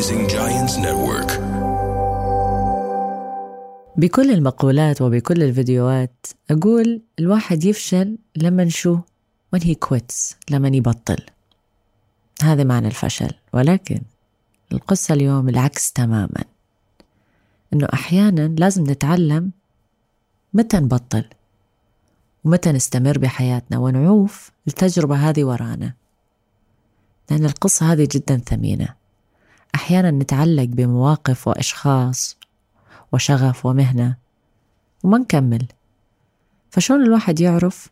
Rising Giants Network. بكل المقولات وبكل الفيديوهات أقول الواحد يفشل لما شو when he quits لما يبطل. هذا معنى الفشل ولكن القصة اليوم العكس تماما. إنه أحيانا لازم نتعلم متى نبطل ومتى نستمر بحياتنا ونعوف التجربة هذه ورانا. لأن القصة هذه جدا ثمينة. أحيانا نتعلق بمواقف وأشخاص وشغف ومهنة وما نكمل. فشون الواحد يعرف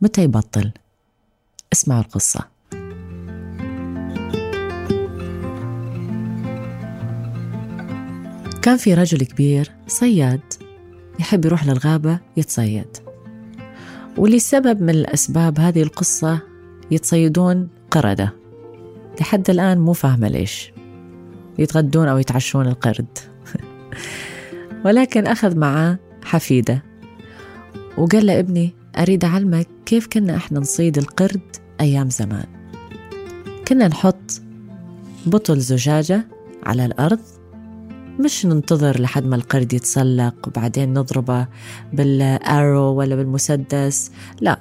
متى يبطل؟ اسمعوا القصة. كان في رجل كبير صياد يحب يروح للغابة يتصيد. ولسبب من الأسباب هذه القصة يتصيدون قردة. لحد الآن مو فاهمة ليش. يتغدون أو يتعشون القرد. ولكن أخذ معاه حفيدة. وقال له ابني أريد أعلمك كيف كنا إحنا نصيد القرد أيام زمان. كنا نحط بطل زجاجة على الأرض مش ننتظر لحد ما القرد يتسلق وبعدين نضربه بالأرو ولا بالمسدس لا.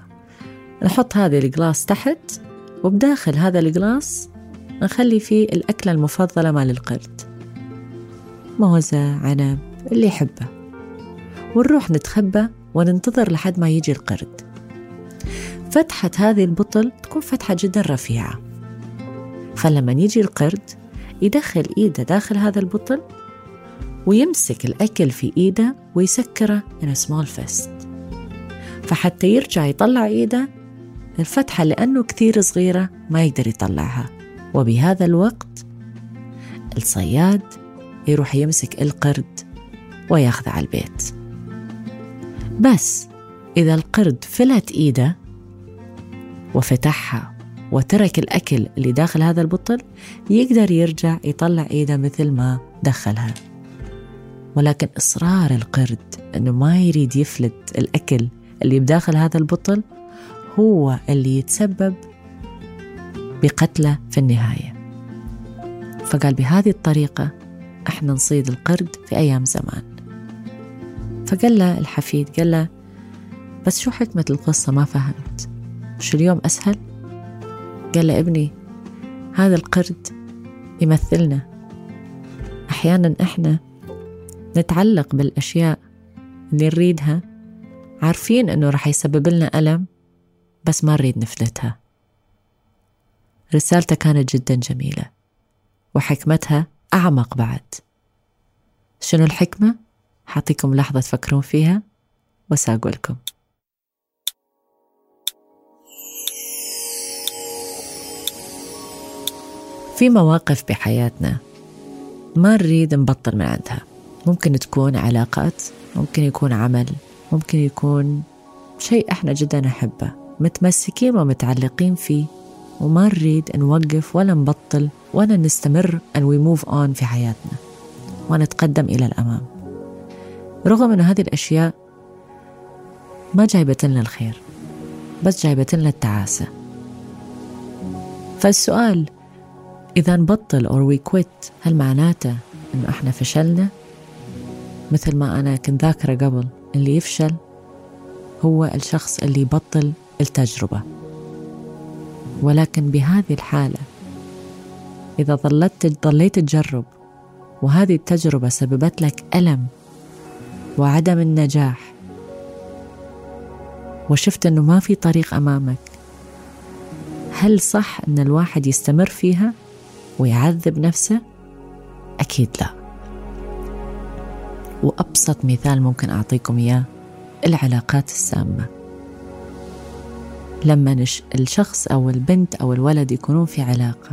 نحط هذه الجلاس تحت وبداخل هذا الجلاس نخلي فيه الأكلة المفضلة مال القرد. موزة عنب اللي يحبه. ونروح نتخبى وننتظر لحد ما يجي القرد. فتحة هذه البطل تكون فتحة جدا رفيعة. فلما يجي القرد يدخل إيده داخل هذا البطل ويمسك الأكل في إيده ويسكره in a small fist. فحتى يرجع يطلع إيده الفتحة لأنه كثير صغيرة ما يقدر يطلعها. وبهذا الوقت الصياد يروح يمسك القرد وياخذه على البيت. بس إذا القرد فلت إيده وفتحها وترك الأكل اللي داخل هذا البطل يقدر يرجع يطلع إيده مثل ما دخلها. ولكن إصرار القرد أنه ما يريد يفلت الأكل اللي بداخل هذا البطل هو اللي يتسبب بقتله في النهاية. فقال بهذه الطريقة إحنا نصيد القرد في أيام زمان. فقال له الحفيد قال له بس شو حكمة القصة؟ ما فهمت. شو اليوم أسهل؟ قال له ابني هذا القرد يمثلنا. أحيانا إحنا نتعلق بالأشياء اللي نريدها عارفين إنه رح يسبب لنا ألم بس ما نريد نفلتها رسالته كانت جدا جميلة وحكمتها أعمق بعد. شنو الحكمة؟ حاعطيكم لحظة تفكرون فيها وساقول لكم في مواقف بحياتنا ما نريد نبطل من عندها. ممكن تكون علاقات ممكن يكون عمل ممكن يكون شيء إحنا جدا نحبه متمسكين ومتعلقين فيه. وما نريد نوقف ولا نبطل ولا نستمر and we move on في حياتنا ونتقدم إلى الأمام. رغم أن هذه الأشياء ما جايبت لنا الخير بس جايبت لنا التعاسة. فالسؤال إذا نبطل or we quit هل معناته إنه إحنا فشلنا؟ مثل ما أنا كنت ذاكرة قبل اللي يفشل هو الشخص اللي يبطل التجربة. ولكن بهذه الحالة إذا ظلت ضليت تجرب وهذه التجربة سببت لك ألم وعدم النجاح وشفت أنه ما في طريق أمامك هل صح أن الواحد يستمر فيها ويعذب نفسه؟ أكيد لا وأبسط مثال ممكن أعطيكم إياه العلاقات السامة لما الشخص أو البنت أو الولد يكونون في علاقة.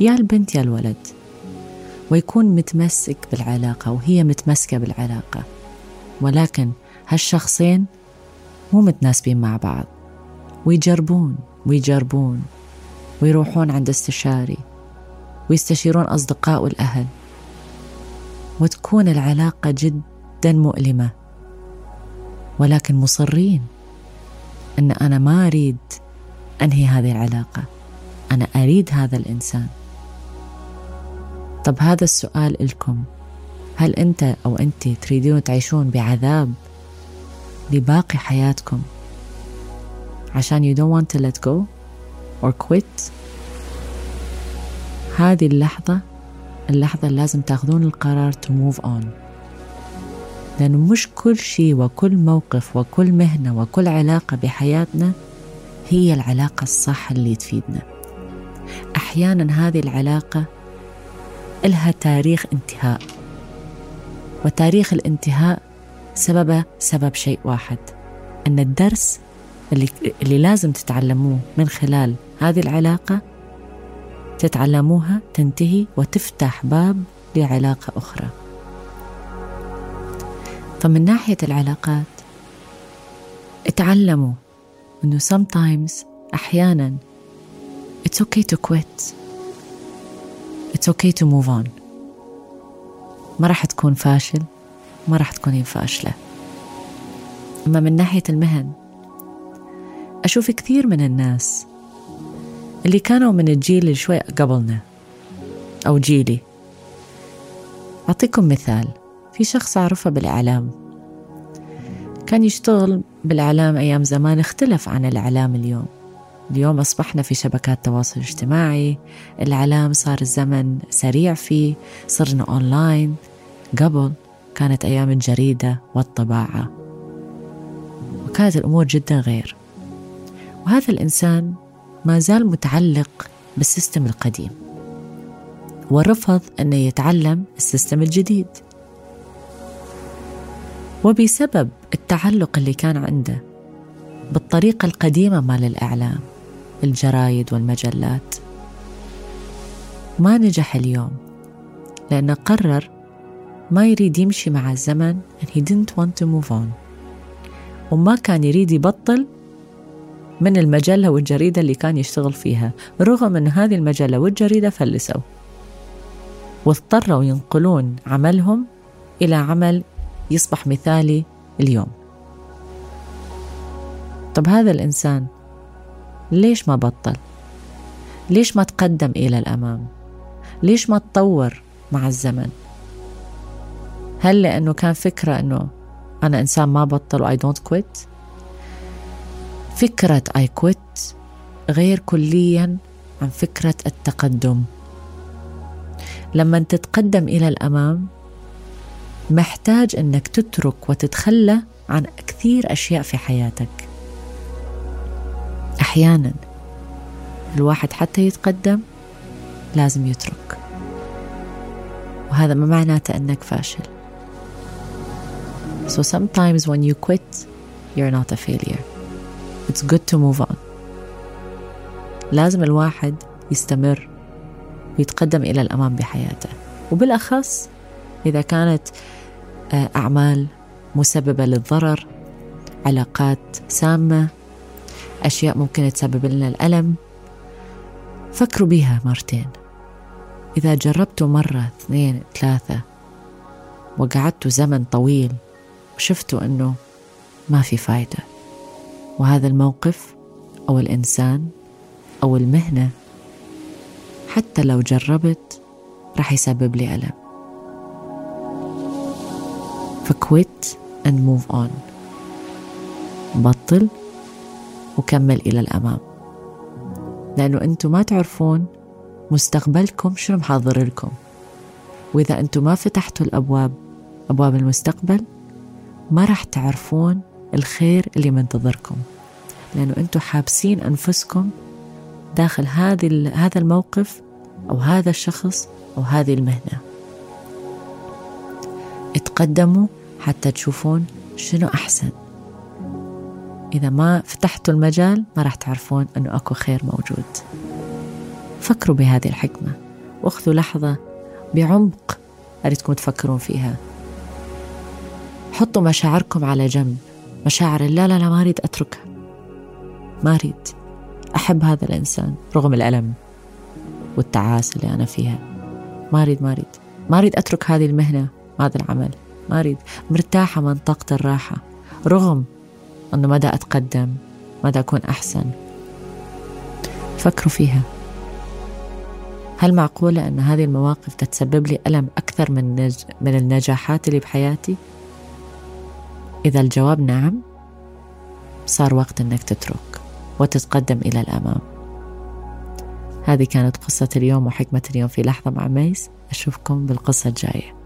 يا البنت يا الولد. ويكون متمسك بالعلاقة وهي متمسكة بالعلاقة. ولكن هالشخصين مو متناسبين مع بعض. ويجربون ويجربون ويروحون عند استشاري ويستشيرون أصدقاء والأهل وتكون العلاقة جدا مؤلمة. ولكن مصرين. أن أنا ما أريد أنهي هذه العلاقة. أنا أريد هذا الإنسان. طب هذا السؤال لكم. هل أنت أو أنت تريدون تعيشون بعذاب لباقي حياتكم عشان you don't want to let go or quit هذه اللحظة اللحظة اللي لازم تاخذون القرار to move on. لأنه مش كل شيء وكل موقف وكل مهنة وكل علاقة بحياتنا هي العلاقة الصح اللي تفيدنا. أحيانا هذه العلاقة إلها تاريخ انتهاء وتاريخ الانتهاء سببه سبب شيء واحد أن الدرس اللي, اللي لازم تتعلموه من خلال هذه العلاقة تتعلموها تنتهي وتفتح باب لعلاقة أخرى. فمن ناحية العلاقات اتعلموا إنه sometimes أحيانا it's okay to quit. It's okay to move on. ما راح تكون فاشل ما راح تكونين فاشلة. أما من ناحية المهن أشوف كثير من الناس اللي كانوا من الجيل اللي شوي قبلنا أو جيلي. أعطيكم مثال. في شخص أعرفه بالإعلام. كان يشتغل بالإعلام أيام زمان اختلف عن الإعلام اليوم. اليوم أصبحنا في شبكات التواصل الاجتماعي الإعلام صار الزمن سريع فيه صرنا أونلاين. قبل كانت أيام الجريدة والطباعة. وكانت الأمور جدا غير. وهذا الإنسان ما زال متعلق بال system القديم. ورفض أنه يتعلم ال system الجديد. وبسبب التعلق اللي كان عنده بالطريقة القديمة مال الإعلام الجرايد والمجلات. ما نجح اليوم لأنه قرر ما يريد يمشي مع الزمن and he didn't want to move on. وما كان يريد يبطل من المجلة والجريدة اللي كان يشتغل فيها. رغم أن هذه المجلة والجريدة فلسوا. واضطروا ينقلون عملهم إلى عمل يصبح مثالي اليوم طب هذا الإنسان ليش ما بطل؟ ليش ما تقدم إلى الأمام؟ ليش ما تطور مع الزمن؟ هل لأنه كان فكرة أنه أنا إنسان ما بطل و I don't quit؟ فكرة I quit غير كليا عن فكرة التقدم لما تتقدم إلى الأمام محتاج أنك تترك وتتخلى عن كثير أشياء في حياتك. أحيانا الواحد حتى يتقدم لازم يترك. وهذا ما معناته أنك فاشل. So sometimes when you quit you're not a failure. It's good to move on. لازم الواحد يستمر ويتقدم إلى الأمام بحياته. وبالأخص إذا كانت آه، أعمال مسببة للضرر علاقات سامة أشياء ممكن تسبب لنا الألم فكروا بها مرتين. إذا جربتوا مرة اثنين ثلاثة وقعدتوا زمن طويل وشفتوا أنه ما في فايدة وهذا الموقف أو الإنسان أو المهنة حتى لو جربت راح يسبب لي ألم. فكويت and move on. بطل وكمل إلى الأمام. لأنه أنتم ما تعرفون مستقبلكم شنو محضر لكم. وإذا أنتم ما فتحتوا الأبواب أبواب المستقبل ما راح تعرفون الخير اللي منتظركم. لأنه أنتم حابسين أنفسكم داخل هذه هذا الموقف أو هذا الشخص أو هذه المهنة. اتقدموا حتى تشوفون شنو أحسن. إذا ما فتحتوا المجال ما راح تعرفون أنه أكو خير موجود. فكروا بهذه الحكمة واخذوا لحظة بعمق أريدكم تفكرون فيها. حطوا مشاعركم على جنب. مشاعر لا لا لا ما أريد أتركها. ما أريد. أحب هذا الإنسان رغم الألم والتعاسة اللي أنا فيها. ما أريد ما أريد. ما أريد أترك هذه المهنة هذا العمل. ما أريد مرتاحة منطقة الراحة رغم أنه مدى أتقدم مدى أكون أحسن. فكروا فيها. هل معقولة أن هذه المواقف تتسبب لي ألم أكثر من, نج... من النجاحات اللي بحياتي؟ إذا الجواب نعم صار وقت أنك تترك وتتقدم إلى الأمام. هذه كانت قصة اليوم وحكمة اليوم في لحظة مع ميس. أشوفكم بالقصة الجاية.